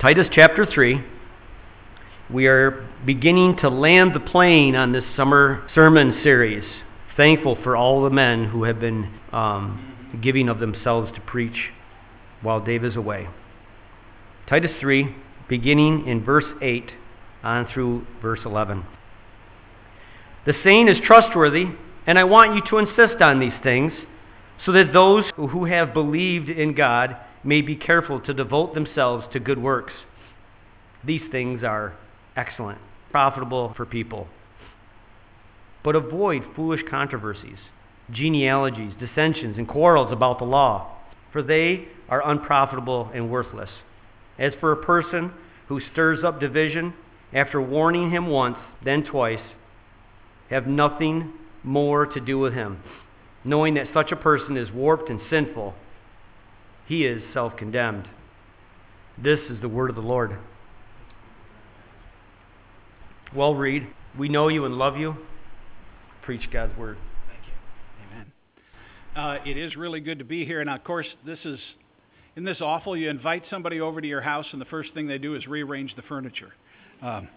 Titus chapter 3. We are beginning to land the plane on this summer sermon series. Thankful for all the men who have been um, giving of themselves to preach while Dave is away. Titus 3, beginning in verse 8 on through verse 11. The saying is trustworthy, and I want you to insist on these things, so that those who have believed in God may be careful to devote themselves to good works. These things are excellent, profitable for people. But avoid foolish controversies, genealogies, dissensions, and quarrels about the law, for they are unprofitable and worthless. As for a person who stirs up division, after warning him once, then twice, have nothing more to do with him, knowing that such a person is warped and sinful. He is self condemned. This is the word of the Lord. Well, Reed, we know you and love you. Preach God's word. Thank you. Amen. Uh, it is really good to be here. And of course, this is, isn't this awful? You invite somebody over to your house, and the first thing they do is rearrange the furniture. Um,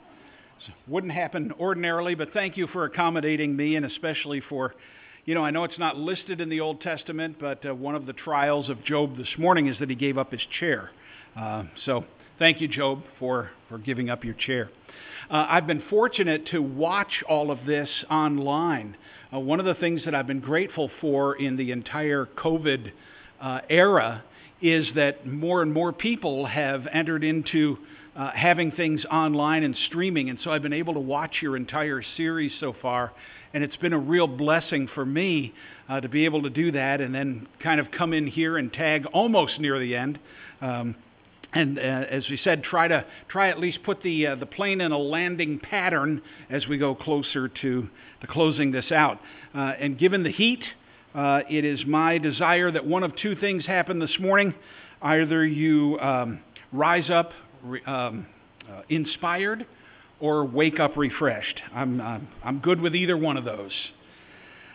wouldn't happen ordinarily, but thank you for accommodating me, and especially for, you know, I know it's not listed in the Old Testament, but uh, one of the trials of Job this morning is that he gave up his chair. Uh, so thank you, Job, for, for giving up your chair. Uh, I've been fortunate to watch all of this online. Uh, one of the things that I've been grateful for in the entire COVID uh, era is that more and more people have entered into uh, having things online and streaming. And so I've been able to watch your entire series so far. And it's been a real blessing for me uh, to be able to do that and then kind of come in here and tag almost near the end. Um, and uh, as we said, try to try at least put the uh, the plane in a landing pattern as we go closer to, to closing this out. Uh, and given the heat, uh, it is my desire that one of two things happen this morning: either you um, rise up um, uh, inspired, or wake up refreshed. I'm I'm, I'm good with either one of those.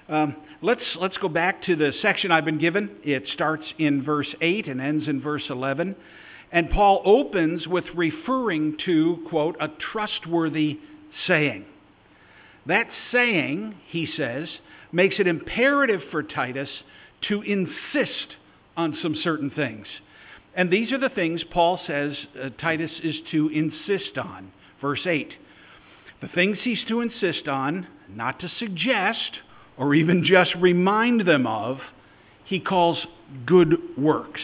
Um, let's let's go back to the section I've been given. It starts in verse eight and ends in verse eleven. And Paul opens with referring to, quote, a trustworthy saying. That saying, he says, makes it imperative for Titus to insist on some certain things. And these are the things Paul says uh, Titus is to insist on. Verse 8. The things he's to insist on, not to suggest or even just remind them of, he calls good works.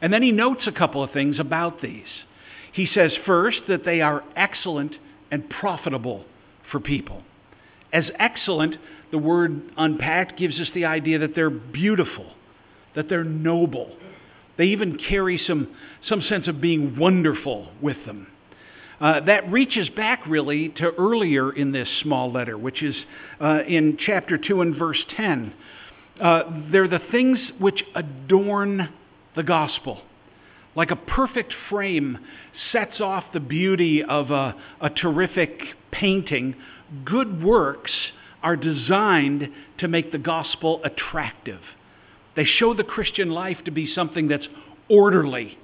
And then he notes a couple of things about these. He says, first, that they are excellent and profitable for people. As excellent, the word unpacked gives us the idea that they're beautiful, that they're noble. They even carry some, some sense of being wonderful with them. Uh, that reaches back really to earlier in this small letter, which is uh, in chapter 2 and verse 10. Uh, they're the things which adorn the gospel. Like a perfect frame sets off the beauty of a, a terrific painting, good works are designed to make the gospel attractive. They show the Christian life to be something that's orderly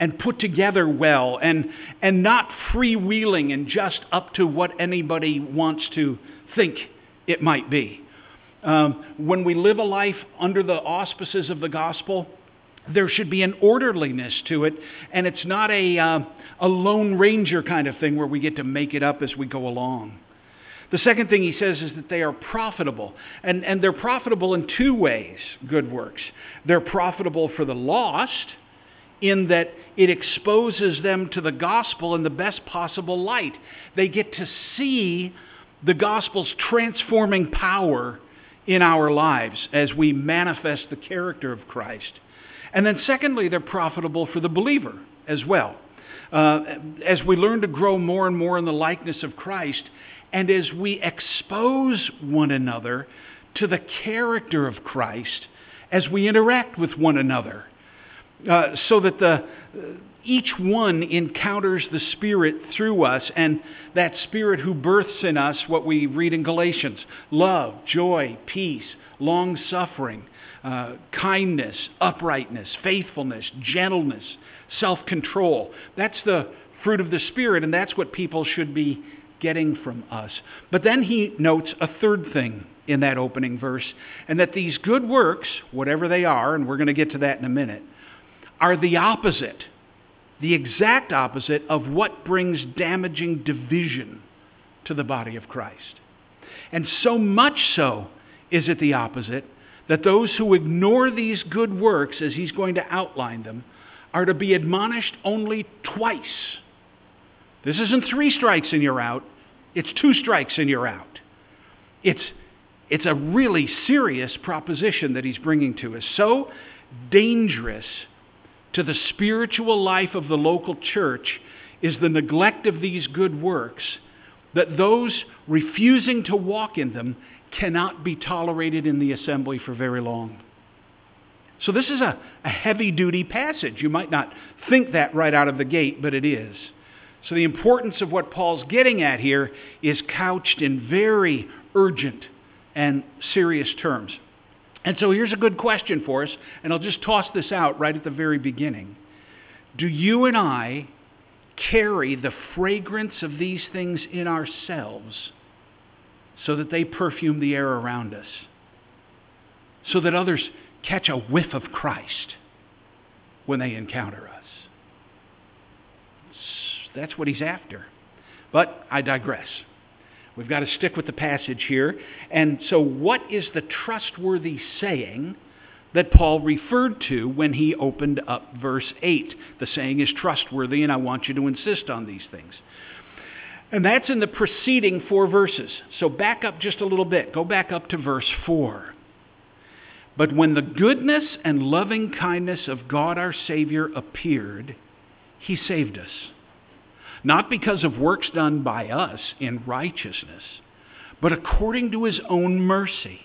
and put together well and, and not freewheeling and just up to what anybody wants to think it might be. Um, when we live a life under the auspices of the gospel, there should be an orderliness to it, and it's not a, uh, a Lone Ranger kind of thing where we get to make it up as we go along. The second thing he says is that they are profitable, and, and they're profitable in two ways, good works. They're profitable for the lost, in that it exposes them to the gospel in the best possible light. They get to see the gospel's transforming power in our lives as we manifest the character of Christ. And then, secondly, they're profitable for the believer as well. Uh, as we learn to grow more and more in the likeness of Christ, and as we expose one another to the character of Christ as we interact with one another, uh, so that the, uh, each one encounters the Spirit through us, and that Spirit who births in us what we read in Galatians love, joy, peace, long suffering uh, kindness, uprightness, faithfulness, gentleness, self control. That's the fruit of the Spirit, and that's what people should be getting from us. But then he notes a third thing in that opening verse, and that these good works, whatever they are, and we're going to get to that in a minute, are the opposite, the exact opposite of what brings damaging division to the body of Christ. And so much so is it the opposite that those who ignore these good works, as he's going to outline them, are to be admonished only twice. This isn't three strikes and you're out, it's two strikes and you're out. It's, it's a really serious proposition that he's bringing to us. So dangerous to the spiritual life of the local church is the neglect of these good works that those refusing to walk in them cannot be tolerated in the assembly for very long. So, this is a, a heavy duty passage. You might not think that right out of the gate, but it is. So, the importance of what Paul's getting at here is couched in very urgent and serious terms. And so, here's a good question for us, and I'll just toss this out right at the very beginning. Do you and I carry the fragrance of these things in ourselves so that they perfume the air around us, so that others catch a whiff of Christ when they encounter us. That's what he's after. But I digress. We've got to stick with the passage here. And so, what is the trustworthy saying that Paul referred to when he opened up verse 8? The saying is trustworthy, and I want you to insist on these things. And that's in the preceding four verses. So back up just a little bit. Go back up to verse 4. But when the goodness and loving kindness of God our Savior appeared, he saved us. Not because of works done by us in righteousness, but according to his own mercy,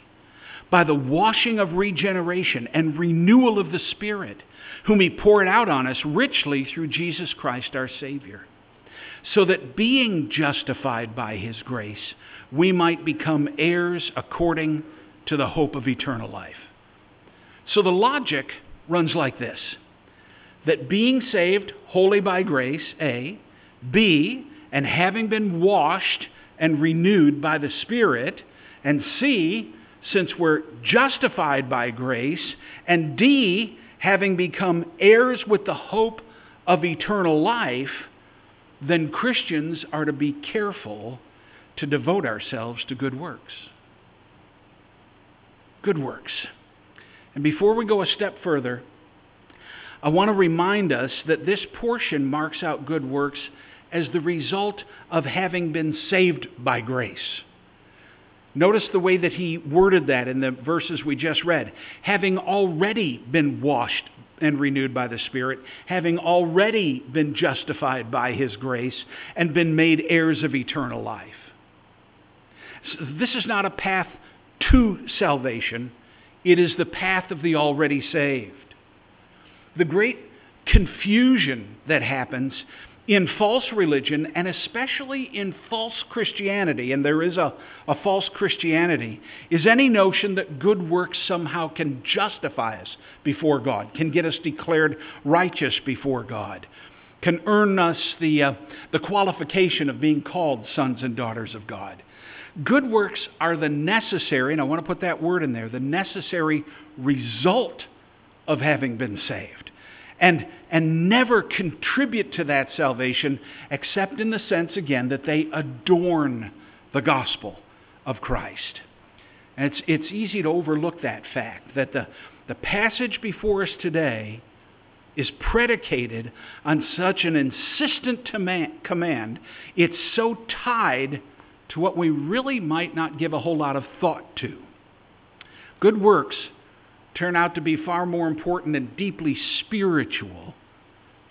by the washing of regeneration and renewal of the Spirit, whom he poured out on us richly through Jesus Christ our Savior so that being justified by his grace, we might become heirs according to the hope of eternal life. So the logic runs like this that being saved wholly by grace, A, B, and having been washed and renewed by the Spirit, and C, since we're justified by grace, and D, having become heirs with the hope of eternal life, then Christians are to be careful to devote ourselves to good works. Good works. And before we go a step further, I want to remind us that this portion marks out good works as the result of having been saved by grace. Notice the way that he worded that in the verses we just read. Having already been washed and renewed by the Spirit, having already been justified by His grace and been made heirs of eternal life. So this is not a path to salvation, it is the path of the already saved. The great confusion that happens in false religion and especially in false Christianity, and there is a, a false Christianity, is any notion that good works somehow can justify us before God, can get us declared righteous before God, can earn us the, uh, the qualification of being called sons and daughters of God. Good works are the necessary, and I want to put that word in there, the necessary result of having been saved and, and never contribute to that salvation except in the sense, again, that they adorn the gospel of Christ. And it's, it's easy to overlook that fact that the, the passage before us today is predicated on such an insistent command, it's so tied to what we really might not give a whole lot of thought to. Good works turn out to be far more important and deeply spiritual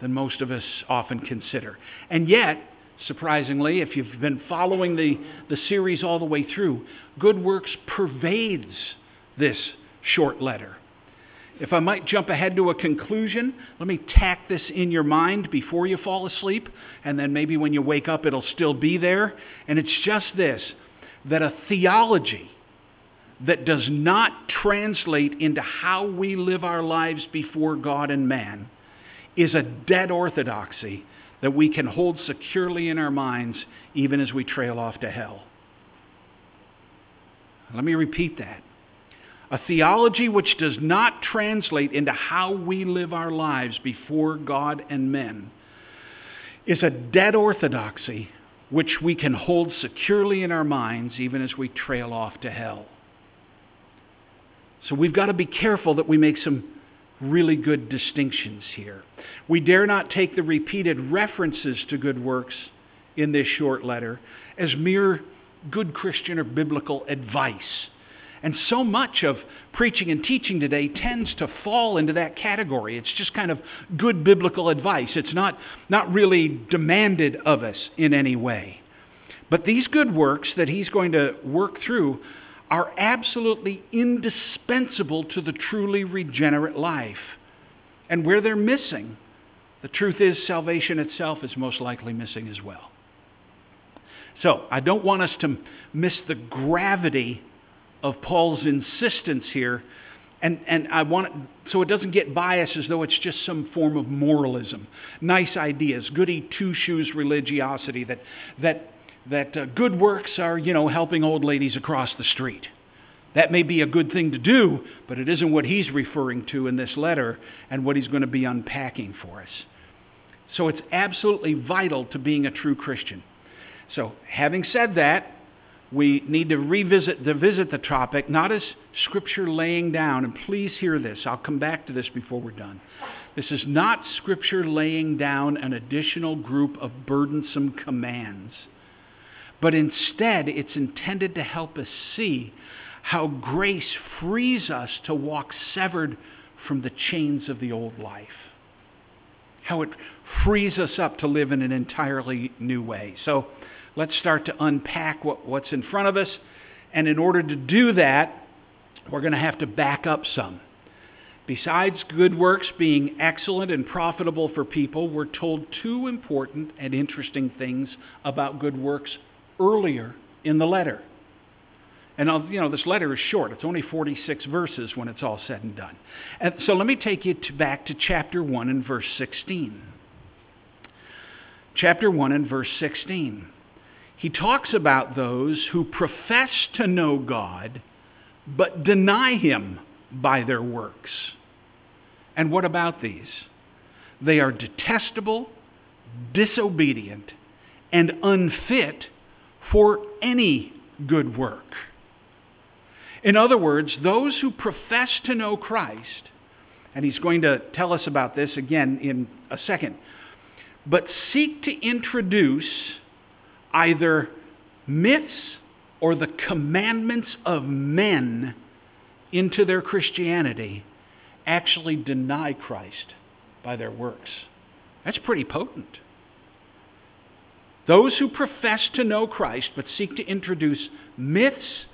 than most of us often consider. And yet, surprisingly, if you've been following the, the series all the way through, good works pervades this short letter. If I might jump ahead to a conclusion, let me tack this in your mind before you fall asleep, and then maybe when you wake up, it'll still be there. And it's just this that a theology that does not translate into how we live our lives before God and man is a dead orthodoxy that we can hold securely in our minds even as we trail off to hell. Let me repeat that. A theology which does not translate into how we live our lives before God and men is a dead orthodoxy which we can hold securely in our minds even as we trail off to hell. So we've got to be careful that we make some really good distinctions here. We dare not take the repeated references to good works in this short letter as mere good Christian or biblical advice. And so much of preaching and teaching today tends to fall into that category. It's just kind of good biblical advice. It's not, not really demanded of us in any way. But these good works that he's going to work through are absolutely indispensable to the truly regenerate life. And where they're missing, the truth is salvation itself is most likely missing as well. So I don't want us to miss the gravity of Paul's insistence here. And, and I want it, so it doesn't get biased as though it's just some form of moralism. Nice ideas, goody two shoes religiosity that, that that uh, good works are, you know, helping old ladies across the street. That may be a good thing to do, but it isn't what he's referring to in this letter and what he's going to be unpacking for us. So it's absolutely vital to being a true Christian. So, having said that, we need to revisit to visit the topic not as scripture laying down and please hear this i'll come back to this before we're done this is not scripture laying down an additional group of burdensome commands but instead it's intended to help us see how grace frees us to walk severed from the chains of the old life. How it frees us up to live in an entirely new way. So let's start to unpack what, what's in front of us. And in order to do that, we're going to have to back up some. Besides good works being excellent and profitable for people, we're told two important and interesting things about good works earlier in the letter. And you know, this letter is short. It's only 46 verses when it's all said and done. And so let me take you to back to chapter 1 and verse 16. Chapter 1 and verse 16. He talks about those who profess to know God but deny him by their works. And what about these? They are detestable, disobedient, and unfit for any good work. In other words, those who profess to know Christ, and he's going to tell us about this again in a second, but seek to introduce either myths or the commandments of men into their Christianity actually deny Christ by their works. That's pretty potent. Those who profess to know Christ but seek to introduce myths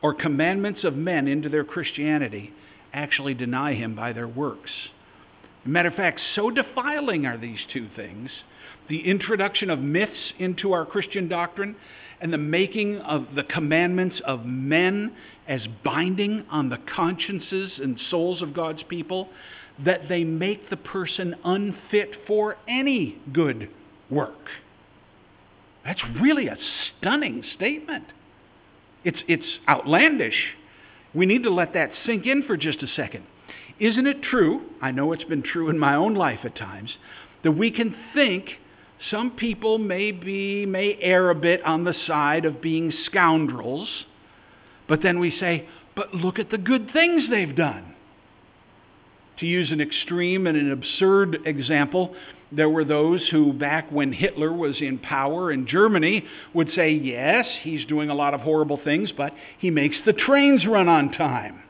or commandments of men into their Christianity actually deny him by their works. matter of fact, so defiling are these two things the introduction of myths into our Christian doctrine and the making of the commandments of men as binding on the consciences and souls of God's people that they make the person unfit for any good work. That's really a stunning statement. It's, it's outlandish. We need to let that sink in for just a second. Isn't it true? I know it's been true in my own life at times that we can think some people may be may err a bit on the side of being scoundrels, but then we say, but look at the good things they've done. To use an extreme and an absurd example, there were those who, back when Hitler was in power in Germany, would say, yes, he's doing a lot of horrible things, but he makes the trains run on time.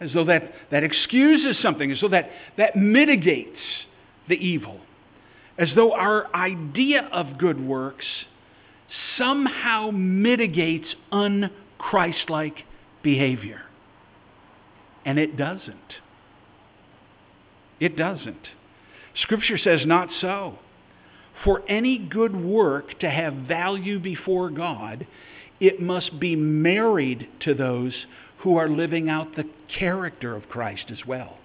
As though that, that excuses something, as though that, that mitigates the evil. As though our idea of good works somehow mitigates unchristlike behavior. And it doesn't. It doesn't. Scripture says, not so. For any good work to have value before God, it must be married to those who are living out the character of Christ as well.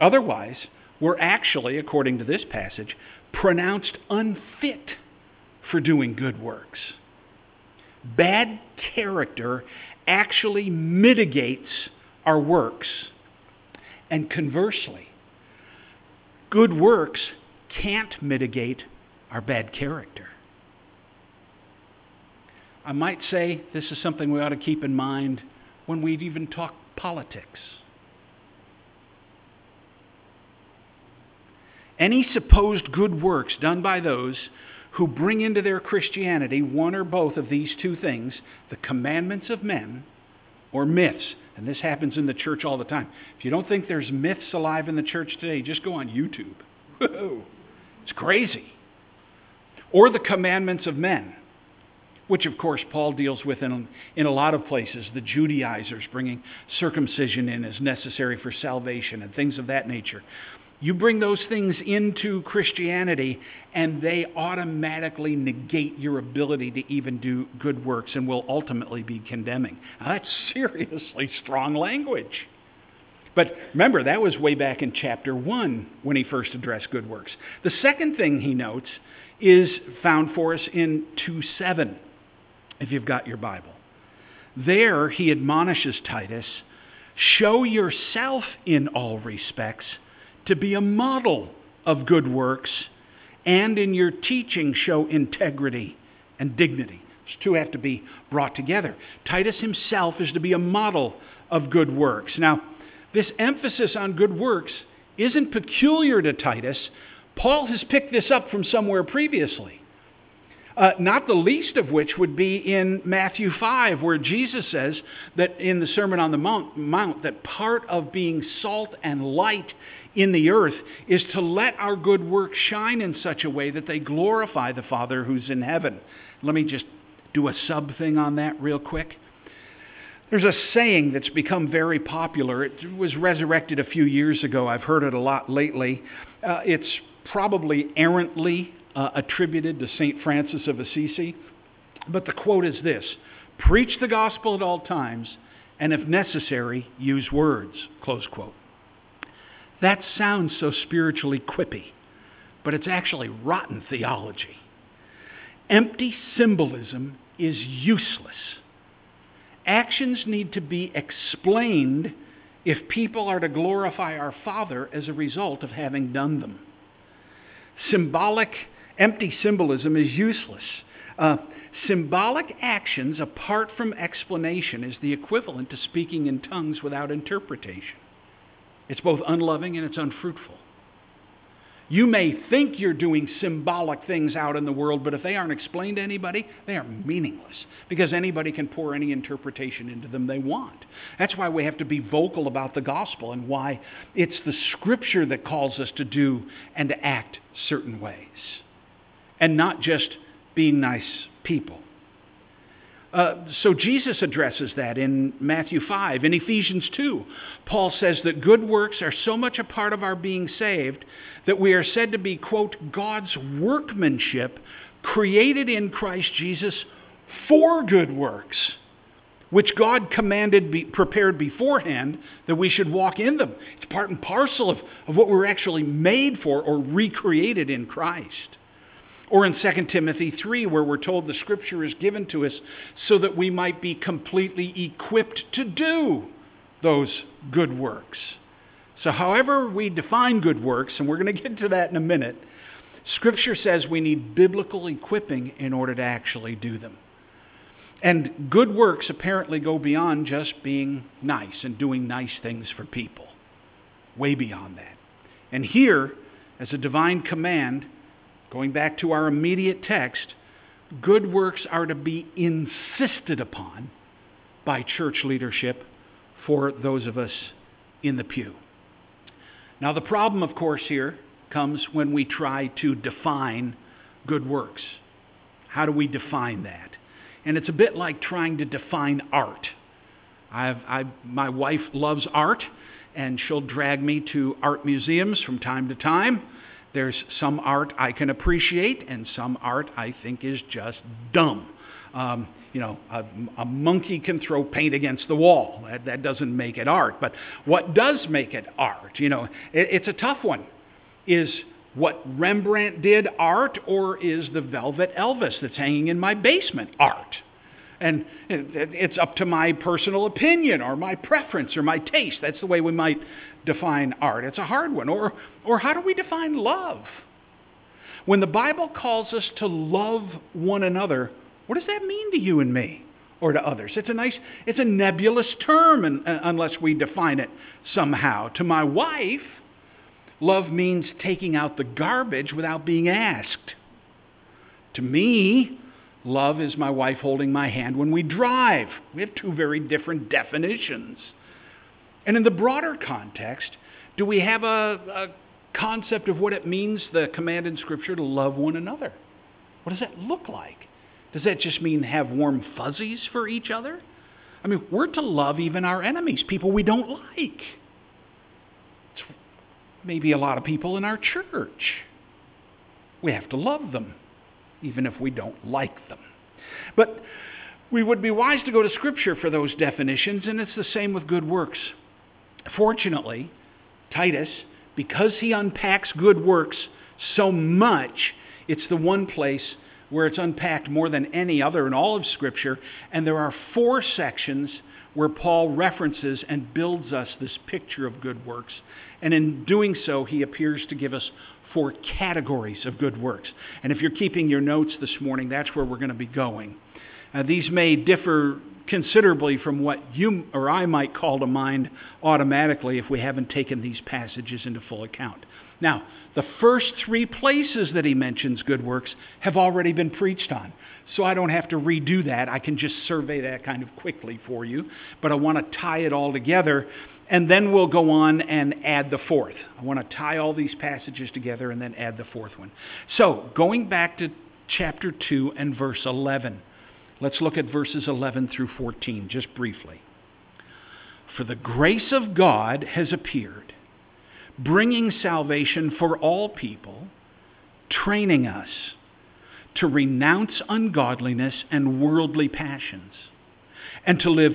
Otherwise, we're actually, according to this passage, pronounced unfit for doing good works. Bad character actually mitigates our works. And conversely, good works can't mitigate our bad character. I might say this is something we ought to keep in mind when we even talk politics. Any supposed good works done by those who bring into their Christianity one or both of these two things the commandments of men or myths. And this happens in the church all the time. If you don't think there's myths alive in the church today, just go on YouTube. It's crazy. Or the commandments of men which of course Paul deals with in, in a lot of places. The Judaizers bringing circumcision in as necessary for salvation and things of that nature. You bring those things into Christianity, and they automatically negate your ability to even do good works and will ultimately be condemning. Now, that's seriously strong language. But remember, that was way back in chapter 1 when he first addressed good works. The second thing he notes is found for us in 2 7 if you've got your Bible. There, he admonishes Titus show yourself in all respects to be a model of good works, and in your teaching, show integrity and dignity. Those two have to be brought together. Titus himself is to be a model of good works. Now, this emphasis on good works isn't peculiar to Titus. Paul has picked this up from somewhere previously. Uh, not the least of which would be in Matthew 5, where Jesus says that in the Sermon on the Mount, Mount, that part of being salt and light in the earth is to let our good works shine in such a way that they glorify the Father who's in heaven. Let me just do a sub thing on that real quick. There's a saying that's become very popular. It was resurrected a few years ago. I've heard it a lot lately. Uh, it's probably errantly uh, attributed to St. Francis of Assisi. But the quote is this Preach the gospel at all times, and if necessary, use words. Close quote. That sounds so spiritually quippy, but it's actually rotten theology. Empty symbolism is useless. Actions need to be explained if people are to glorify our Father as a result of having done them. Symbolic Empty symbolism is useless. Uh, symbolic actions apart from explanation is the equivalent to speaking in tongues without interpretation. It's both unloving and it's unfruitful. You may think you're doing symbolic things out in the world, but if they aren't explained to anybody, they are meaningless because anybody can pour any interpretation into them they want. That's why we have to be vocal about the gospel and why it's the scripture that calls us to do and to act certain ways and not just being nice people. Uh, so Jesus addresses that in Matthew 5. In Ephesians 2, Paul says that good works are so much a part of our being saved that we are said to be, quote, God's workmanship created in Christ Jesus for good works, which God commanded, be, prepared beforehand that we should walk in them. It's part and parcel of, of what we're actually made for or recreated in Christ. Or in 2 Timothy 3, where we're told the scripture is given to us so that we might be completely equipped to do those good works. So, however, we define good works, and we're going to get to that in a minute, scripture says we need biblical equipping in order to actually do them. And good works apparently go beyond just being nice and doing nice things for people, way beyond that. And here, as a divine command, Going back to our immediate text, good works are to be insisted upon by church leadership for those of us in the pew. Now, the problem, of course, here comes when we try to define good works. How do we define that? And it's a bit like trying to define art. I, my wife loves art, and she'll drag me to art museums from time to time. There's some art I can appreciate, and some art I think is just dumb. Um, you know, a, a, monkey can throw paint against the wall. That, that, doesn't make it art. But what does make it art? You know, it, it's a tough one. Is what Rembrandt did art, or is the Velvet Elvis that's hanging in my basement art? And it's up to my personal opinion or my preference or my taste. That's the way we might define art. It's a hard one. Or, or how do we define love? When the Bible calls us to love one another, what does that mean to you and me or to others? It's a nice, it's a nebulous term and, unless we define it somehow. To my wife, love means taking out the garbage without being asked. To me, love is my wife holding my hand when we drive. We have two very different definitions. And in the broader context, do we have a, a concept of what it means, the command in Scripture, to love one another? What does that look like? Does that just mean have warm fuzzies for each other? I mean, we're to love even our enemies, people we don't like. It's maybe a lot of people in our church. We have to love them, even if we don't like them. But we would be wise to go to Scripture for those definitions, and it's the same with good works. Fortunately, Titus, because he unpacks good works so much, it's the one place where it's unpacked more than any other in all of Scripture. And there are four sections where Paul references and builds us this picture of good works. And in doing so, he appears to give us four categories of good works. And if you're keeping your notes this morning, that's where we're going to be going. Uh, these may differ considerably from what you or I might call to mind automatically if we haven't taken these passages into full account. Now, the first three places that he mentions good works have already been preached on. So I don't have to redo that. I can just survey that kind of quickly for you. But I want to tie it all together, and then we'll go on and add the fourth. I want to tie all these passages together and then add the fourth one. So, going back to chapter 2 and verse 11, let's look at verses 11 through 14 just briefly. For the grace of God has appeared bringing salvation for all people, training us to renounce ungodliness and worldly passions, and to live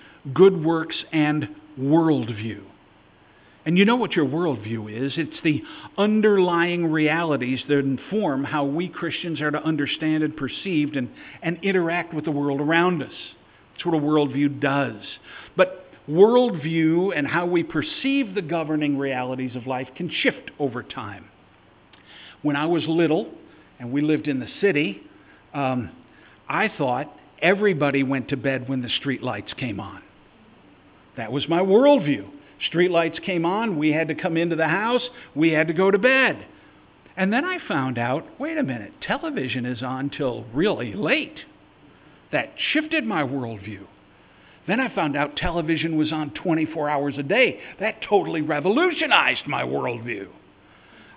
Good Works and Worldview. And you know what your worldview is it's the underlying realities that inform how we Christians are to understand and perceive and, and interact with the world around us. That's what a worldview does. But worldview and how we perceive the governing realities of life can shift over time. When I was little and we lived in the city, um, I thought everybody went to bed when the street lights came on. That was my worldview. Street lights came on, we had to come into the house, we had to go to bed. And then I found out wait a minute, television is on till really late. That shifted my worldview. Then I found out television was on 24 hours a day. That totally revolutionized my worldview.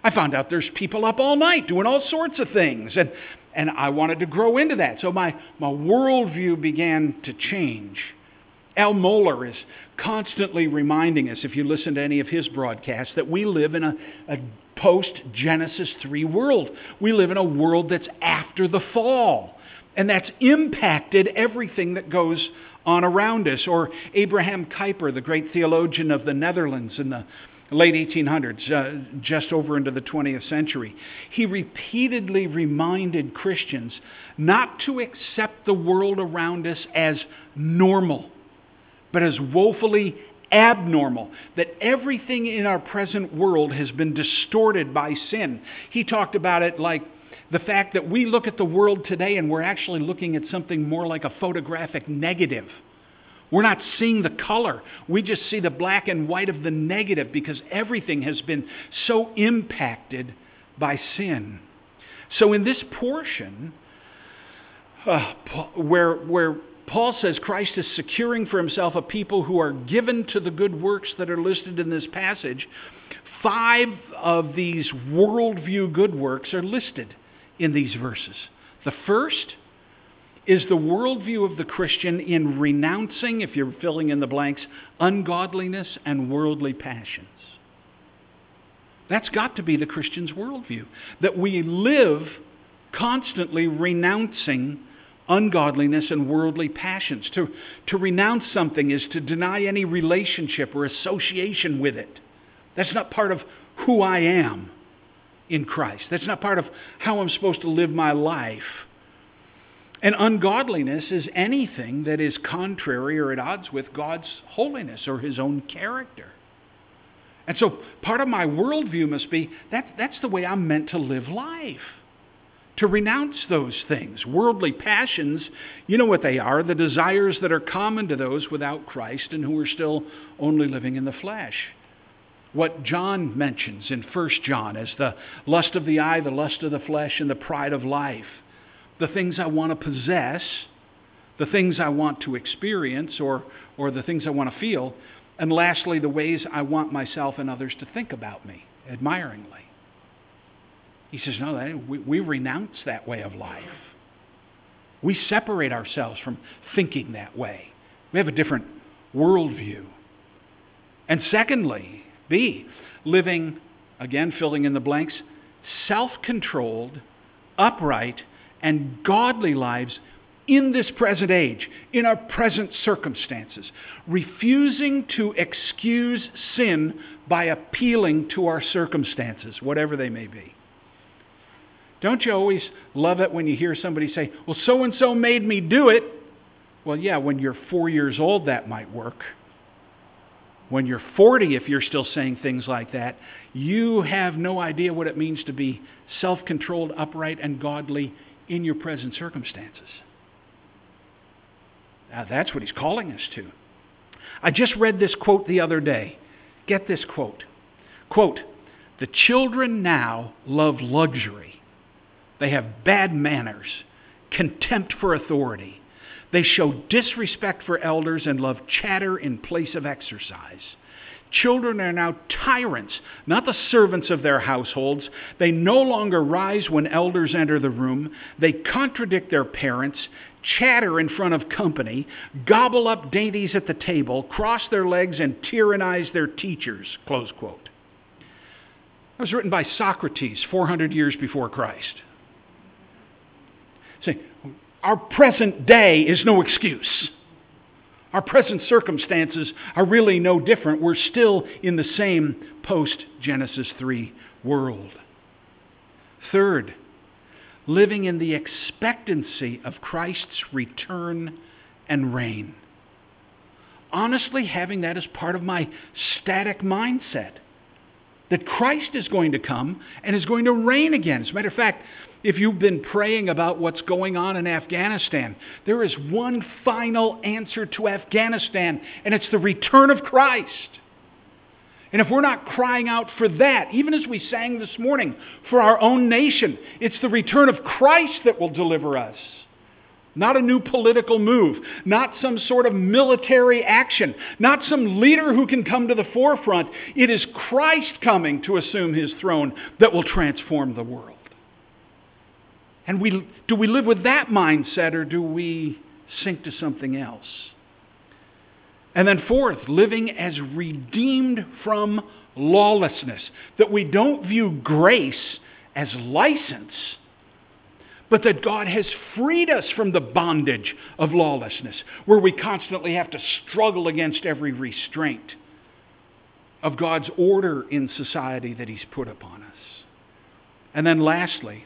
I found out there's people up all night doing all sorts of things, and, and I wanted to grow into that. So my, my worldview began to change. Al Mohler is constantly reminding us, if you listen to any of his broadcasts, that we live in a, a post Genesis 3 world. We live in a world that's after the fall, and that's impacted everything that goes on around us. Or Abraham Kuyper, the great theologian of the Netherlands in the late 1800s, uh, just over into the 20th century. He repeatedly reminded Christians not to accept the world around us as normal, but as woefully abnormal, that everything in our present world has been distorted by sin. He talked about it like the fact that we look at the world today and we're actually looking at something more like a photographic negative. We're not seeing the color. We just see the black and white of the negative because everything has been so impacted by sin. So, in this portion, uh, where, where Paul says Christ is securing for himself a people who are given to the good works that are listed in this passage. Five of these worldview good works are listed in these verses. The first is the worldview of the Christian in renouncing, if you're filling in the blanks, ungodliness and worldly passions. That's got to be the Christian's worldview. That we live constantly renouncing ungodliness and worldly passions. To, to renounce something is to deny any relationship or association with it. That's not part of who I am in Christ. That's not part of how I'm supposed to live my life. And ungodliness is anything that is contrary or at odds with God's holiness or his own character. And so part of my worldview must be that, that's the way I'm meant to live life. To renounce those things. Worldly passions, you know what they are the desires that are common to those without Christ and who are still only living in the flesh. What John mentions in 1 John as the lust of the eye, the lust of the flesh, and the pride of life. The things I want to possess, the things I want to experience, or, or the things I want to feel, and lastly, the ways I want myself and others to think about me admiringly. He says, No, we, we renounce that way of life. We separate ourselves from thinking that way. We have a different worldview. And secondly, B, living, again, filling in the blanks, self controlled, upright, and godly lives in this present age, in our present circumstances, refusing to excuse sin by appealing to our circumstances, whatever they may be. Don't you always love it when you hear somebody say, Well, so and so made me do it? Well, yeah, when you're four years old, that might work. When you're 40, if you're still saying things like that, you have no idea what it means to be self controlled, upright, and godly in your present circumstances. Now, that's what he's calling us to. I just read this quote the other day. Get this quote. Quote, the children now love luxury. They have bad manners, contempt for authority. They show disrespect for elders and love chatter in place of exercise. Children are now tyrants, not the servants of their households. They no longer rise when elders enter the room. They contradict their parents, chatter in front of company, gobble up dainties at the table, cross their legs, and tyrannize their teachers. Close quote. That was written by Socrates 400 years before Christ. See, our present day is no excuse. Our present circumstances are really no different. We're still in the same post Genesis 3 world. Third, living in the expectancy of Christ's return and reign. Honestly, having that as part of my static mindset that Christ is going to come and is going to reign again. As a matter of fact, if you've been praying about what's going on in Afghanistan, there is one final answer to Afghanistan, and it's the return of Christ. And if we're not crying out for that, even as we sang this morning, for our own nation, it's the return of Christ that will deliver us. Not a new political move, not some sort of military action, not some leader who can come to the forefront. It is Christ coming to assume his throne that will transform the world. And we, do we live with that mindset or do we sink to something else? And then, fourth, living as redeemed from lawlessness, that we don't view grace as license, but that God has freed us from the bondage of lawlessness, where we constantly have to struggle against every restraint of God's order in society that He's put upon us. And then, lastly,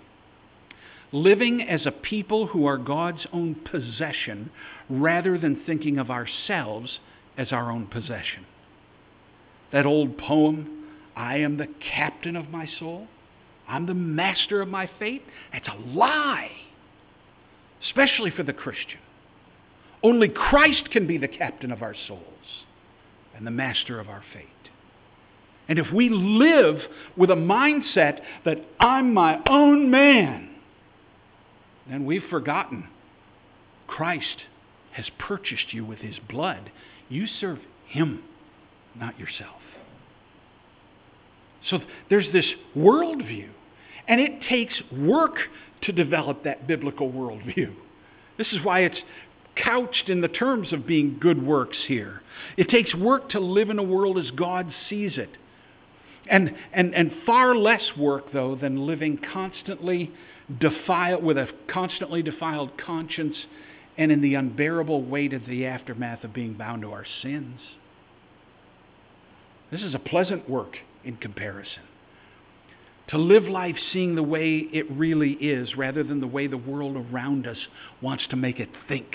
living as a people who are God's own possession rather than thinking of ourselves as our own possession. That old poem, I am the captain of my soul, I'm the master of my fate, that's a lie, especially for the Christian. Only Christ can be the captain of our souls and the master of our fate. And if we live with a mindset that I'm my own man, then we've forgotten Christ has purchased you with his blood. You serve him, not yourself. So there's this worldview, and it takes work to develop that biblical worldview. This is why it's couched in the terms of being good works here. It takes work to live in a world as God sees it. And, and, and far less work, though, than living constantly defiled, with a constantly defiled conscience and in the unbearable weight of the aftermath of being bound to our sins. This is a pleasant work in comparison. To live life seeing the way it really is rather than the way the world around us wants to make it think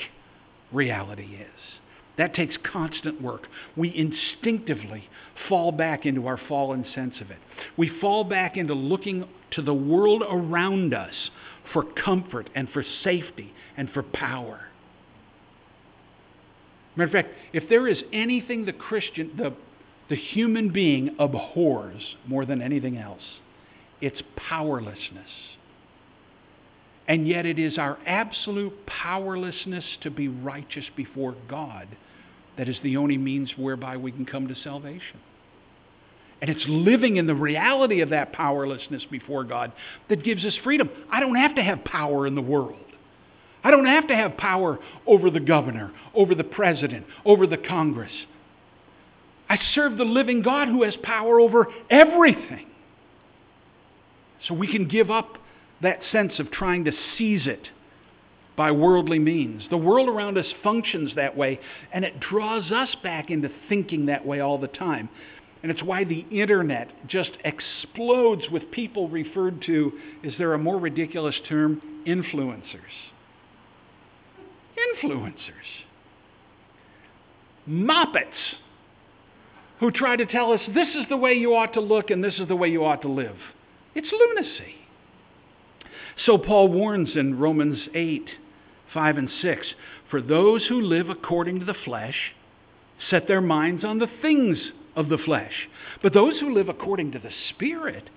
reality is. That takes constant work. We instinctively fall back into our fallen sense of it. We fall back into looking to the world around us for comfort and for safety and for power. Matter of fact, if there is anything the Christian, the, the human being abhors more than anything else, it's powerlessness. And yet, it is our absolute powerlessness to be righteous before God that is the only means whereby we can come to salvation. And it's living in the reality of that powerlessness before God that gives us freedom. I don't have to have power in the world. I don't have to have power over the governor, over the president, over the Congress. I serve the living God who has power over everything. So we can give up that sense of trying to seize it by worldly means. The world around us functions that way, and it draws us back into thinking that way all the time. And it's why the internet just explodes with people referred to, is there a more ridiculous term? Influencers. Influencers. Moppets who try to tell us this is the way you ought to look and this is the way you ought to live. It's lunacy. So Paul warns in Romans 8 5 and 6 For those who live according to the flesh set their minds on the things of the flesh, but those who live according to the Spirit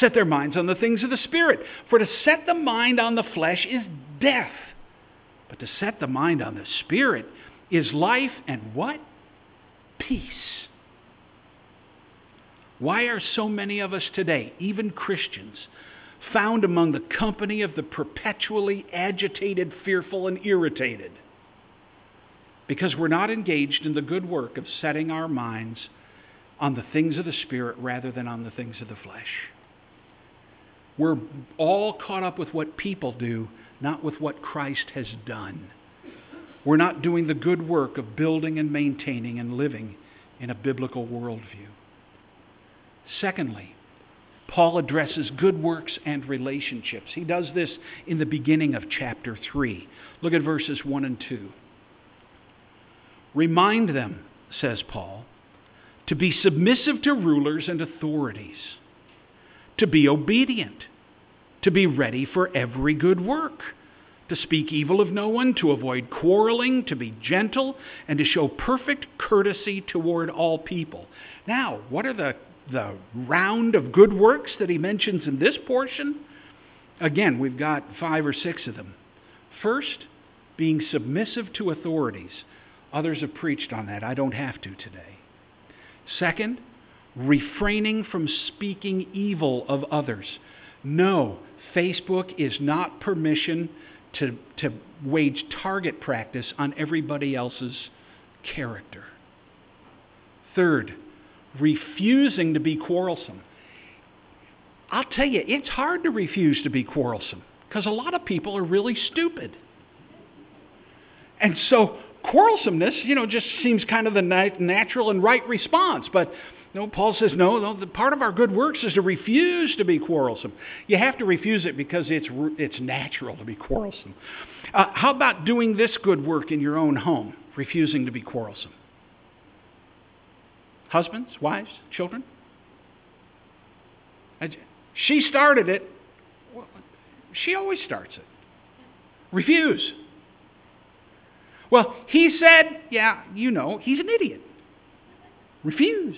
set their minds on the things of the Spirit. For to set the mind on the flesh is death, but to set the mind on the Spirit is life and what? Peace. Why are so many of us today, even Christians, found among the company of the perpetually agitated, fearful, and irritated? Because we're not engaged in the good work of setting our minds on the things of the Spirit rather than on the things of the flesh. We're all caught up with what people do, not with what Christ has done. We're not doing the good work of building and maintaining and living in a biblical worldview. Secondly, Paul addresses good works and relationships. He does this in the beginning of chapter 3. Look at verses 1 and 2. Remind them, says Paul, to be submissive to rulers and authorities, to be obedient, to be ready for every good work, to speak evil of no one, to avoid quarreling, to be gentle, and to show perfect courtesy toward all people. Now, what are the the round of good works that he mentions in this portion, again, we've got five or six of them. First, being submissive to authorities. Others have preached on that. I don't have to today. Second, refraining from speaking evil of others. No, Facebook is not permission to, to wage target practice on everybody else's character. Third, refusing to be quarrelsome. I'll tell you, it's hard to refuse to be quarrelsome because a lot of people are really stupid. And so quarrelsomeness, you know, just seems kind of the natural and right response. But you know, Paul says, no, no, the part of our good works is to refuse to be quarrelsome. You have to refuse it because it's, it's natural to be quarrelsome. Uh, how about doing this good work in your own home, refusing to be quarrelsome? Husbands, wives, children? She started it. She always starts it. Refuse. Well, he said, yeah, you know, he's an idiot. Refuse.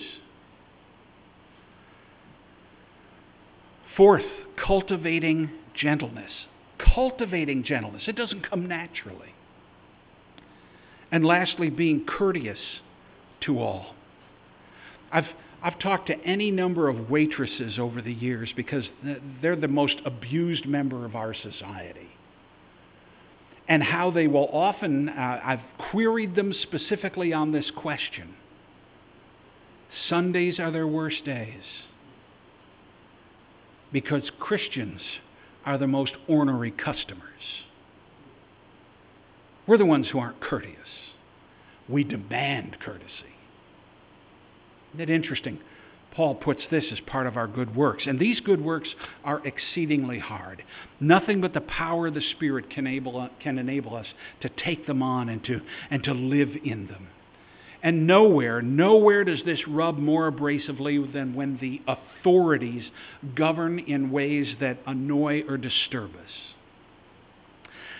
Fourth, cultivating gentleness. Cultivating gentleness. It doesn't come naturally. And lastly, being courteous to all. I've, I've talked to any number of waitresses over the years because they're the most abused member of our society. And how they will often, uh, I've queried them specifically on this question Sundays are their worst days because Christians are the most ornery customers. We're the ones who aren't courteous. We demand courtesy. Isn't it interesting? Paul puts this as part of our good works. And these good works are exceedingly hard. Nothing but the power of the Spirit can enable, can enable us to take them on and to, and to live in them. And nowhere, nowhere does this rub more abrasively than when the authorities govern in ways that annoy or disturb us.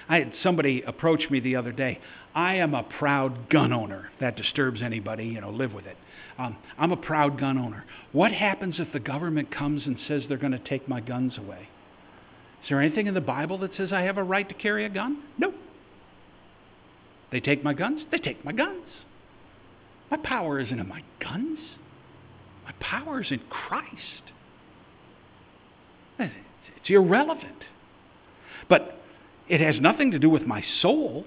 I had somebody approach me the other day. I am a proud gun owner. That disturbs anybody, you know, live with it. Um, I'm a proud gun owner. What happens if the government comes and says they're going to take my guns away? Is there anything in the Bible that says I have a right to carry a gun? No. They take my guns? They take my guns. My power isn't in my guns, my power is in Christ. It's irrelevant. But it has nothing to do with my soul.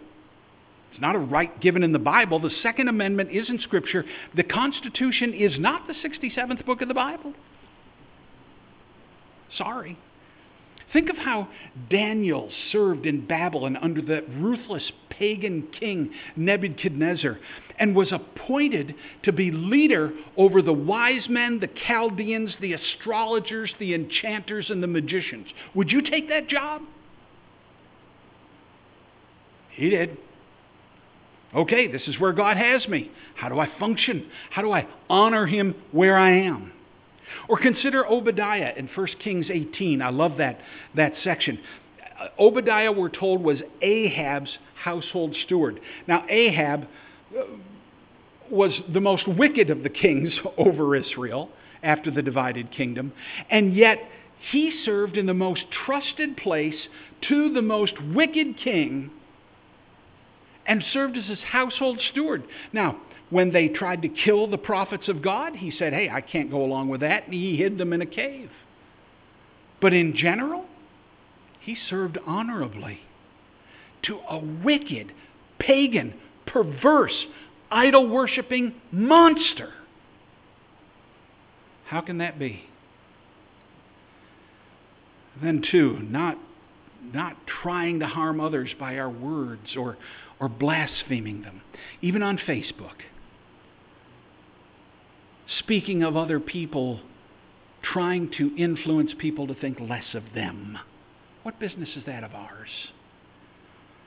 Not a right given in the Bible. The Second Amendment is in Scripture. The Constitution is not the 67th book of the Bible. Sorry. Think of how Daniel served in Babylon under the ruthless pagan king Nebuchadnezzar and was appointed to be leader over the wise men, the Chaldeans, the astrologers, the enchanters, and the magicians. Would you take that job? He did. Okay, this is where God has me. How do I function? How do I honor Him where I am? Or consider Obadiah in 1 Kings 18. I love that, that section. Uh, Obadiah, we're told, was Ahab's household steward. Now, Ahab uh, was the most wicked of the kings over Israel after the divided kingdom, and yet he served in the most trusted place to the most wicked king and served as his household steward. Now, when they tried to kill the prophets of God, he said, Hey, I can't go along with that. And he hid them in a cave. But in general, he served honorably to a wicked, pagan, perverse, idol worshiping monster. How can that be? Then, two, not, not trying to harm others by our words or, or blaspheming them, even on Facebook speaking of other people, trying to influence people to think less of them. What business is that of ours?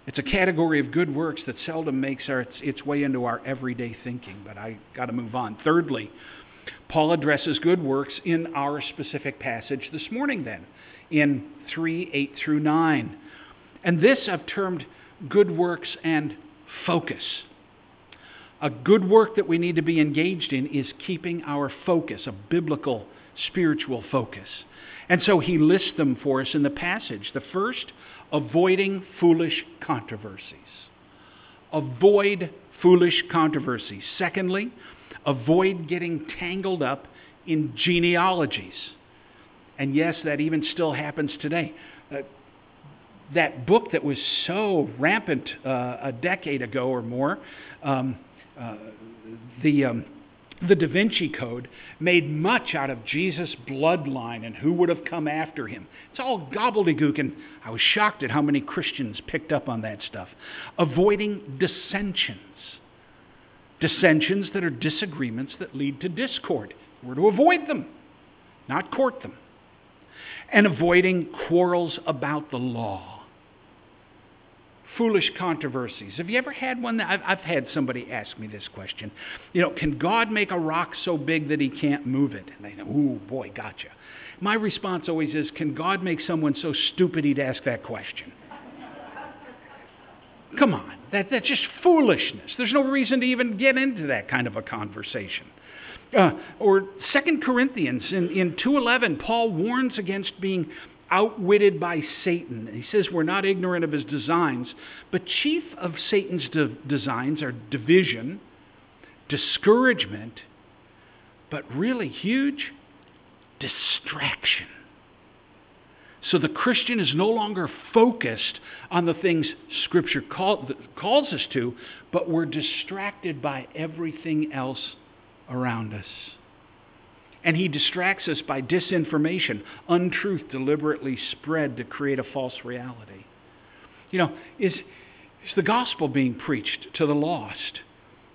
It's a category of good works that seldom makes our, its, its way into our everyday thinking, but I got to move on. Thirdly, Paul addresses good works in our specific passage this morning, then, in 3 8 through 9. And this I've termed good works and focus. A good work that we need to be engaged in is keeping our focus, a biblical, spiritual focus. And so he lists them for us in the passage. The first, avoiding foolish controversies. Avoid foolish controversies. Secondly, avoid getting tangled up in genealogies. And yes, that even still happens today. Uh, that book that was so rampant uh, a decade ago or more, um, the, um, the Da Vinci Code made much out of Jesus' bloodline and who would have come after him. It's all gobbledygook, and I was shocked at how many Christians picked up on that stuff. Avoiding dissensions. Dissensions that are disagreements that lead to discord. We're to avoid them, not court them. And avoiding quarrels about the law foolish controversies. Have you ever had one that I've, I've, had somebody ask me this question? You know, can God make a rock so big that he can't move it? And they know, ooh, boy, gotcha. My response always is, can God make someone so stupid he'd ask that question? Come on, that, that's just foolishness. There's no reason to even get into that kind of a conversation. Uh, or Second Corinthians in, in 2.11, Paul warns against being outwitted by Satan. He says we're not ignorant of his designs, but chief of Satan's de- designs are division, discouragement, but really huge distraction. So the Christian is no longer focused on the things Scripture call, calls us to, but we're distracted by everything else around us. And he distracts us by disinformation, untruth deliberately spread to create a false reality. You know, is, is the gospel being preached to the lost?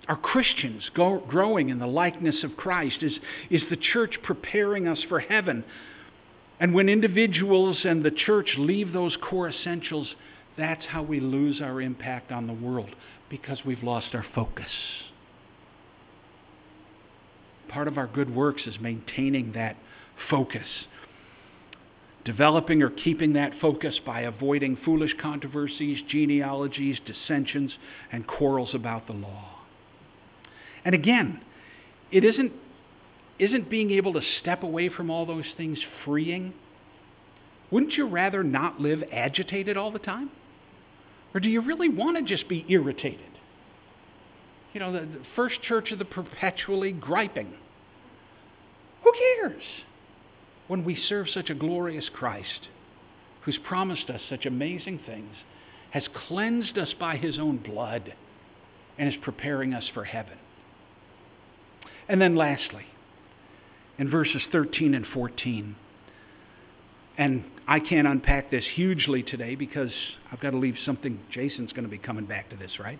Are Christians go, growing in the likeness of Christ? Is, is the church preparing us for heaven? And when individuals and the church leave those core essentials, that's how we lose our impact on the world because we've lost our focus. Part of our good works is maintaining that focus, developing or keeping that focus by avoiding foolish controversies, genealogies, dissensions, and quarrels about the law. And again, it isn't, isn't being able to step away from all those things freeing? Wouldn't you rather not live agitated all the time? Or do you really want to just be irritated? You know, the, the first church of the perpetually griping. Who cares when we serve such a glorious Christ who's promised us such amazing things, has cleansed us by his own blood, and is preparing us for heaven? And then, lastly, in verses 13 and 14, and I can't unpack this hugely today because I've got to leave something. Jason's going to be coming back to this, right?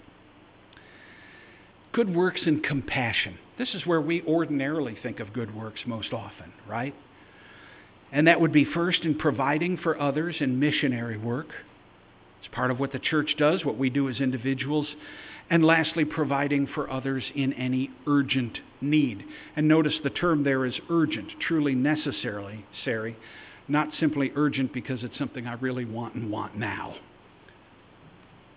Good works and compassion. This is where we ordinarily think of good works most often, right? And that would be first in providing for others in missionary work. It's part of what the church does, what we do as individuals. And lastly, providing for others in any urgent need. And notice the term there is urgent, truly necessarily, Sari, not simply urgent because it's something I really want and want now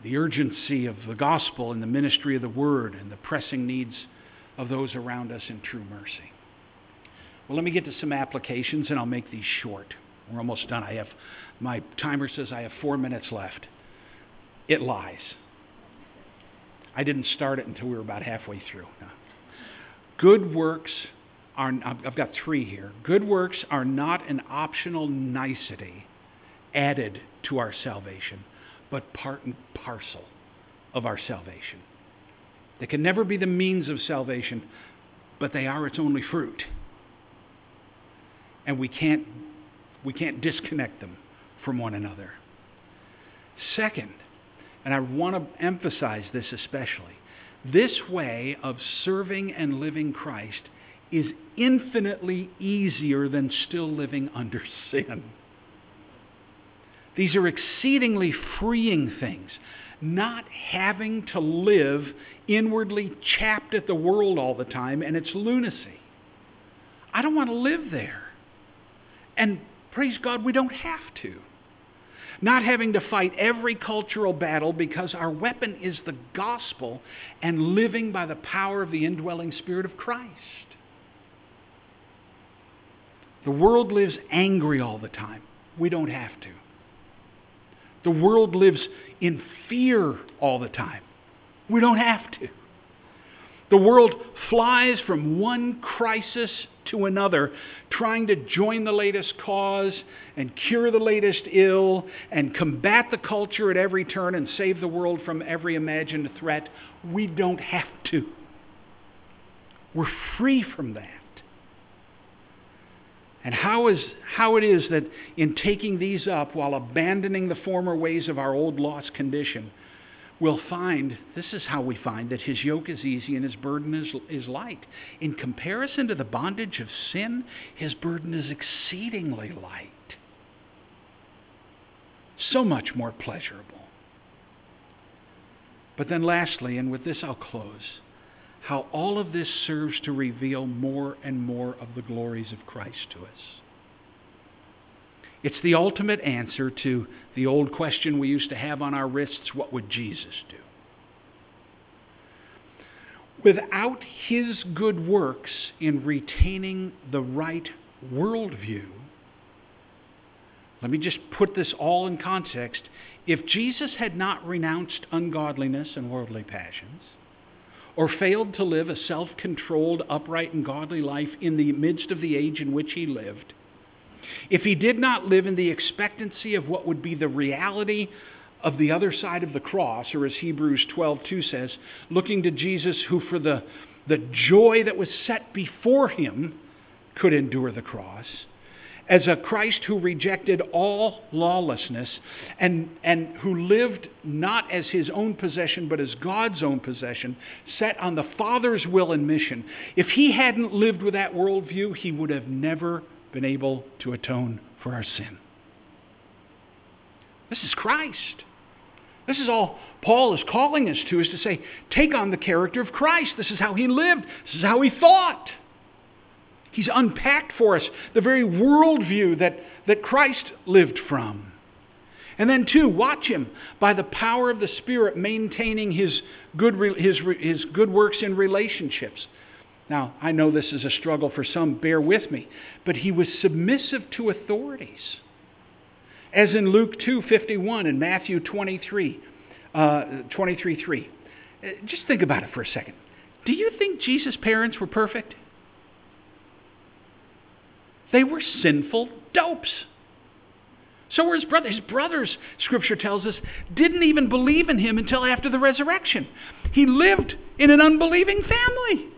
the urgency of the gospel and the ministry of the word and the pressing needs of those around us in true mercy. Well, let me get to some applications and I'll make these short. We're almost done. I have my timer says I have 4 minutes left. It lies. I didn't start it until we were about halfway through. No. Good works are I've got 3 here. Good works are not an optional nicety added to our salvation but part and parcel of our salvation. They can never be the means of salvation, but they are its only fruit. And we can't, we can't disconnect them from one another. Second, and I want to emphasize this especially, this way of serving and living Christ is infinitely easier than still living under sin. These are exceedingly freeing things. Not having to live inwardly chapped at the world all the time and its lunacy. I don't want to live there. And praise God, we don't have to. Not having to fight every cultural battle because our weapon is the gospel and living by the power of the indwelling Spirit of Christ. The world lives angry all the time. We don't have to. The world lives in fear all the time. We don't have to. The world flies from one crisis to another, trying to join the latest cause and cure the latest ill and combat the culture at every turn and save the world from every imagined threat. We don't have to. We're free from that and how, is, how it is that in taking these up while abandoning the former ways of our old lost condition, we'll find this is how we find that his yoke is easy and his burden is, is light. In comparison to the bondage of sin, his burden is exceedingly light. So much more pleasurable. But then, lastly, and with this I'll close how all of this serves to reveal more and more of the glories of Christ to us. It's the ultimate answer to the old question we used to have on our wrists what would Jesus do? Without his good works in retaining the right worldview, let me just put this all in context. If Jesus had not renounced ungodliness and worldly passions, or failed to live a self controlled, upright, and godly life in the midst of the age in which he lived, if he did not live in the expectancy of what would be the reality of the other side of the cross, or as Hebrews 12 2 says, looking to Jesus, who for the, the joy that was set before him could endure the cross, as a Christ who rejected all lawlessness and, and who lived not as his own possession, but as God's own possession, set on the Father's will and mission. If he hadn't lived with that worldview, he would have never been able to atone for our sin. This is Christ. This is all Paul is calling us to, is to say, take on the character of Christ. This is how he lived, this is how he thought. He's unpacked for us the very worldview that, that Christ lived from. And then, two, watch him by the power of the Spirit maintaining his good, his, his good works in relationships. Now, I know this is a struggle for some, bear with me, but he was submissive to authorities. As in Luke 2 51 and Matthew 23, uh, 23 3. Uh, just think about it for a second. Do you think Jesus' parents were perfect? They were sinful dopes. So were his brothers. His brothers, scripture tells us, didn't even believe in him until after the resurrection. He lived in an unbelieving family.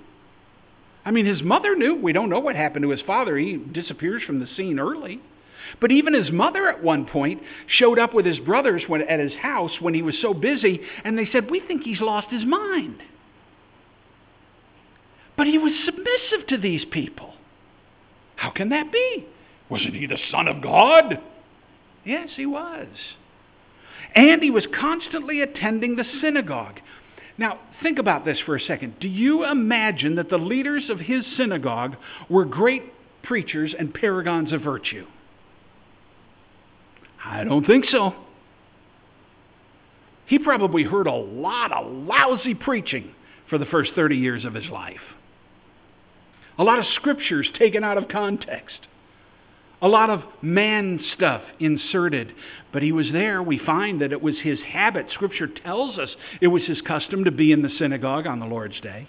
I mean, his mother knew. We don't know what happened to his father. He disappears from the scene early. But even his mother at one point showed up with his brothers when, at his house when he was so busy, and they said, We think he's lost his mind. But he was submissive to these people. How can that be? Wasn't he the Son of God? Yes, he was. And he was constantly attending the synagogue. Now, think about this for a second. Do you imagine that the leaders of his synagogue were great preachers and paragons of virtue? I don't think so. He probably heard a lot of lousy preaching for the first 30 years of his life. A lot of scriptures taken out of context. A lot of man stuff inserted. But he was there. We find that it was his habit. Scripture tells us it was his custom to be in the synagogue on the Lord's day.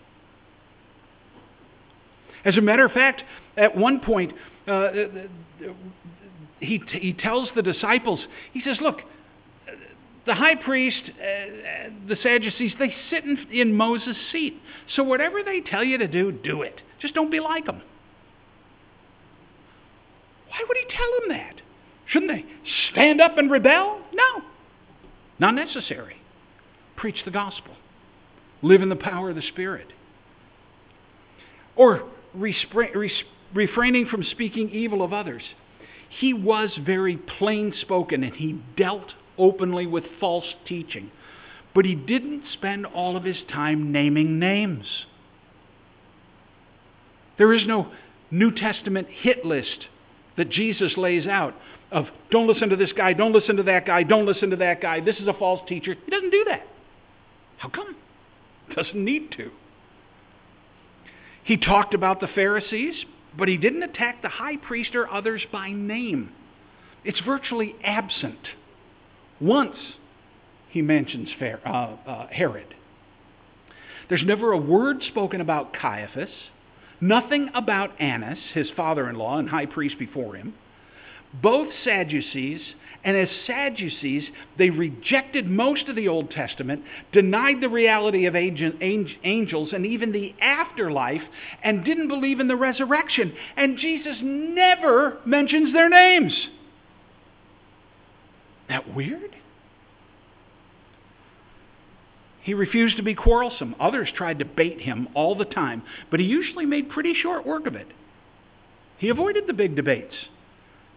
As a matter of fact, at one point, uh, he, t- he tells the disciples, he says, Look, the high priest, uh, the Sadducees, they sit in, in Moses' seat. So whatever they tell you to do, do it. Just don't be like them. Why would he tell them that? Shouldn't they stand up and rebel? No, not necessary. Preach the gospel, live in the power of the Spirit. Or refraining from speaking evil of others. He was very plain spoken and he dealt openly with false teaching. But he didn't spend all of his time naming names. There is no New Testament hit list that Jesus lays out of don't listen to this guy, don't listen to that guy, don't listen to that guy, this is a false teacher. He doesn't do that. How come? Doesn't need to. He talked about the Pharisees, but he didn't attack the high priest or others by name. It's virtually absent. Once he mentions uh, uh, Herod. There's never a word spoken about Caiaphas, nothing about Annas, his father in law and high priest before him. Both Sadducees, and as Sadducees, they rejected most of the Old Testament, denied the reality of angels and even the afterlife, and didn't believe in the resurrection. And Jesus never mentions their names. That weird? He refused to be quarrelsome. Others tried to bait him all the time, but he usually made pretty short work of it. He avoided the big debates.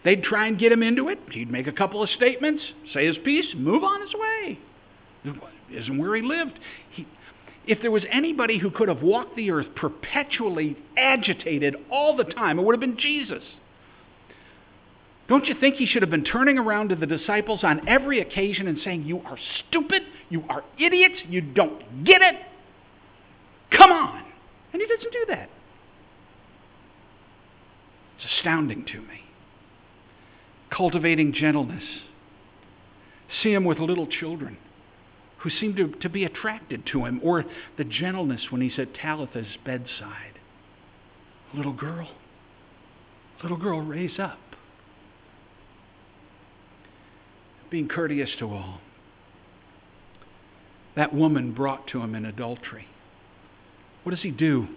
They'd try and get him into it. He'd make a couple of statements, say his piece, move on his way. Isn't where he lived. He, if there was anybody who could have walked the earth perpetually agitated all the time, it would have been Jesus. Don't you think he should have been turning around to the disciples on every occasion and saying, You are stupid, you are idiots, you don't get it? Come on. And he doesn't do that. It's astounding to me. cultivating gentleness. See him with little children who seem to, to be attracted to him, or the gentleness when he's at Talitha's bedside. Little girl, little girl, raise up. Being courteous to all. That woman brought to him in adultery. What does he do?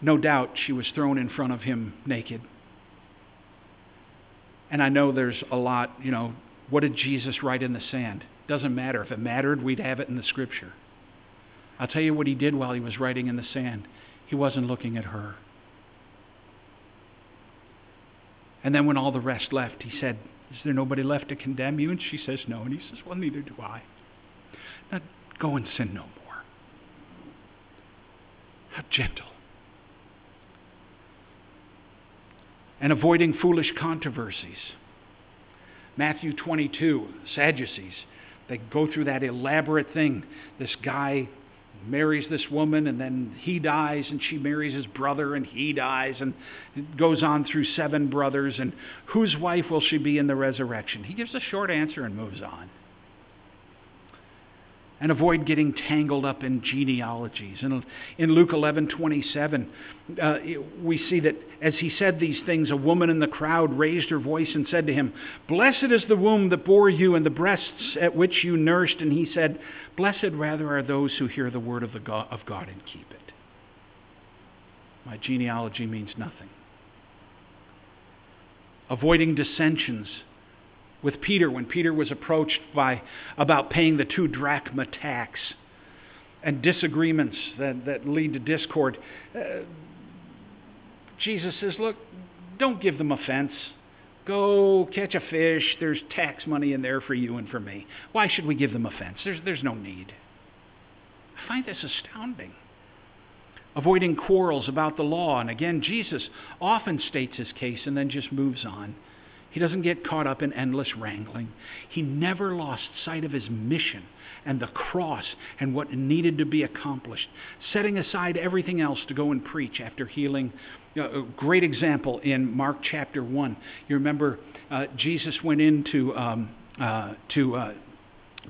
No doubt she was thrown in front of him naked. And I know there's a lot, you know, what did Jesus write in the sand? Doesn't matter. If it mattered, we'd have it in the scripture. I'll tell you what he did while he was writing in the sand. He wasn't looking at her. And then when all the rest left, he said, Is there nobody left to condemn you? And she says, No. And he says, Well, neither do I. Now go and sin no more. How gentle. And avoiding foolish controversies. Matthew 22, Sadducees. They go through that elaborate thing. This guy marries this woman, and then he dies, and she marries his brother, and he dies, and goes on through seven brothers. And whose wife will she be in the resurrection? He gives a short answer and moves on and avoid getting tangled up in genealogies. And in Luke 11 27, uh, we see that as he said these things, a woman in the crowd raised her voice and said to him, Blessed is the womb that bore you and the breasts at which you nursed. And he said, Blessed rather are those who hear the word of, the God, of God and keep it. My genealogy means nothing. Avoiding dissensions with Peter when Peter was approached by about paying the two drachma tax and disagreements that, that lead to discord. Uh, Jesus says, Look, don't give them offense. Go catch a fish. There's tax money in there for you and for me. Why should we give them offense? There's, there's no need. I find this astounding. Avoiding quarrels about the law. And again, Jesus often states his case and then just moves on. He doesn't get caught up in endless wrangling. He never lost sight of his mission and the cross and what needed to be accomplished, setting aside everything else to go and preach after healing. a great example in Mark chapter 1. You remember uh, Jesus went into um, uh, to uh,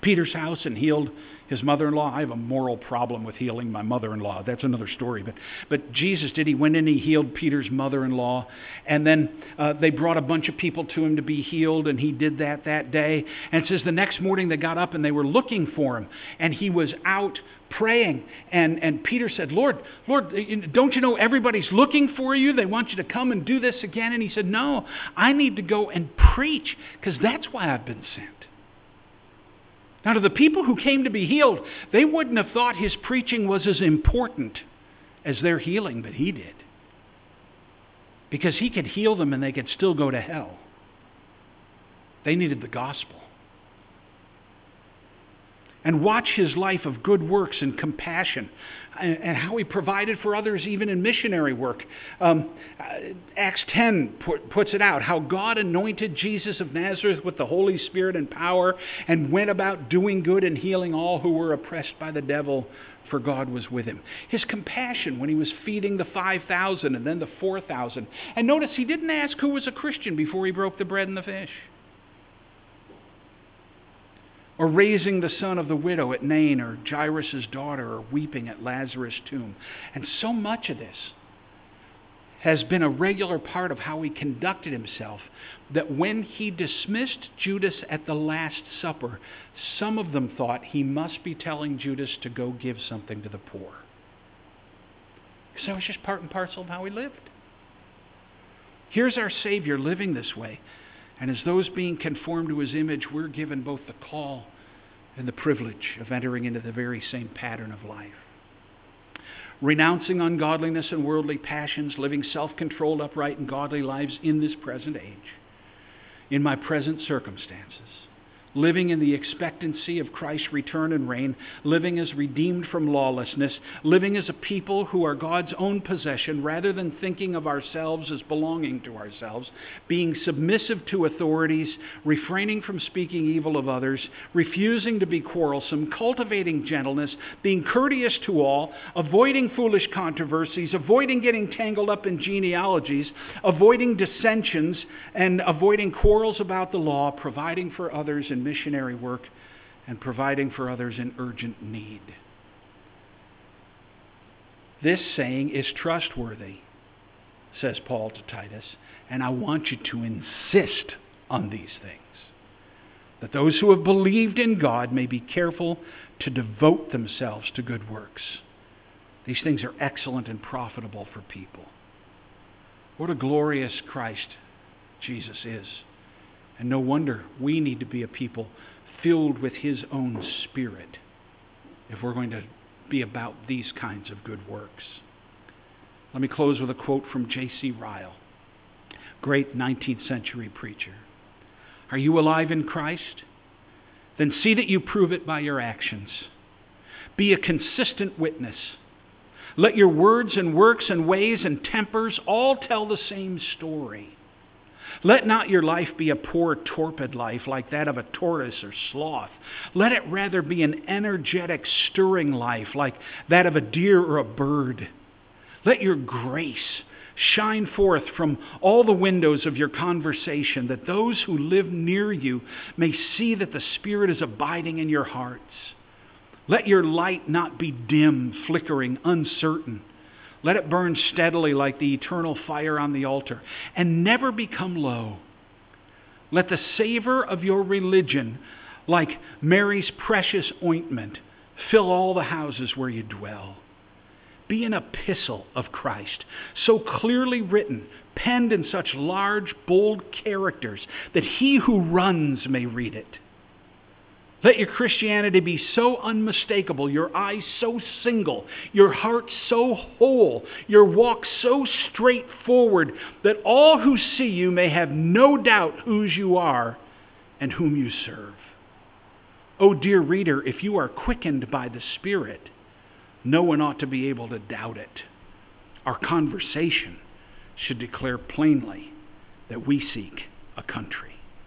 Peter's house and healed his mother-in-law. I have a moral problem with healing my mother-in-law. That's another story. But, but jesus did he went in he healed peter's mother-in-law. And then uh, they brought a bunch of people to him to be healed and he did that that day. And it says the next morning they got up and they were looking for him and he was out praying. And, and peter said lord lord don't you know everybody's looking for you? They want you to come and do this again. And he said no i need to go and preach because that's why i've been sent now, to the people who came to be healed, they wouldn't have thought his preaching was as important as their healing, but he did. Because he could heal them and they could still go to hell. They needed the gospel and watch his life of good works and compassion and, how he provided for others even in missionary work. Um, uh, Acts 10 put, puts it out how God anointed Jesus of Nazareth with the Holy Spirit and power and went about doing good and healing all who were oppressed by the devil, for God was with him. His compassion when he was feeding the 5,000 and then the 4,000. And notice he didn't ask who was a Christian before he broke the bread and the fish or raising the son of the widow at Nain, or Jairus' daughter, or weeping at Lazarus' tomb. And so much of this has been a regular part of how he conducted himself that when he dismissed Judas at the Last Supper, some of them thought he must be telling Judas to go give something to the poor. Because that was just part and parcel of how he lived. Here's our Savior living this way. And as those being conformed to his image, we're given both the call and the privilege of entering into the very same pattern of life. Renouncing ungodliness and worldly passions, living self controlled, upright, and godly lives in this present age, in my present circumstances, living in the expectancy of Christ's return and reign, living as redeemed from lawlessness, living as a people who are God's own possession rather than thinking of ourselves as belonging to ourselves, being submissive to authorities, refraining from speaking evil of others, refusing to be quarrelsome, cultivating gentleness, being courteous to all, avoiding foolish controversies, avoiding getting tangled up in genealogies, avoiding dissensions, and avoiding quarrels about the law, providing for others in missionary work, and providing for others in urgent need. This saying is trustworthy, says Paul to Titus, and I want you to insist on these things. That those who have believed in God may be careful to devote themselves to good works. These things are excellent and profitable for people. What a glorious Christ Jesus is. And no wonder we need to be a people filled with His own Spirit if we're going to be about these kinds of good works. Let me close with a quote from J.C. Ryle, great 19th century preacher. Are you alive in Christ? Then see that you prove it by your actions. Be a consistent witness. Let your words and works and ways and tempers all tell the same story. Let not your life be a poor, torpid life like that of a tortoise or sloth. Let it rather be an energetic, stirring life like that of a deer or a bird. Let your grace shine forth from all the windows of your conversation, that those who live near you may see that the Spirit is abiding in your hearts. Let your light not be dim, flickering, uncertain let it burn steadily like the eternal fire on the altar and never become low. Let the savor of your religion, like Mary's precious ointment, fill all the houses where you dwell. Be an epistle of Christ, so clearly written, penned in such large, bold characters that he who runs may read it. Let your Christianity be so unmistakable, your eyes so single, your heart so whole, your walk so straightforward that all who see you may have no doubt whose you are and whom you serve. Oh, dear reader, if you are quickened by the Spirit, no one ought to be able to doubt it. Our conversation should declare plainly that we seek a country.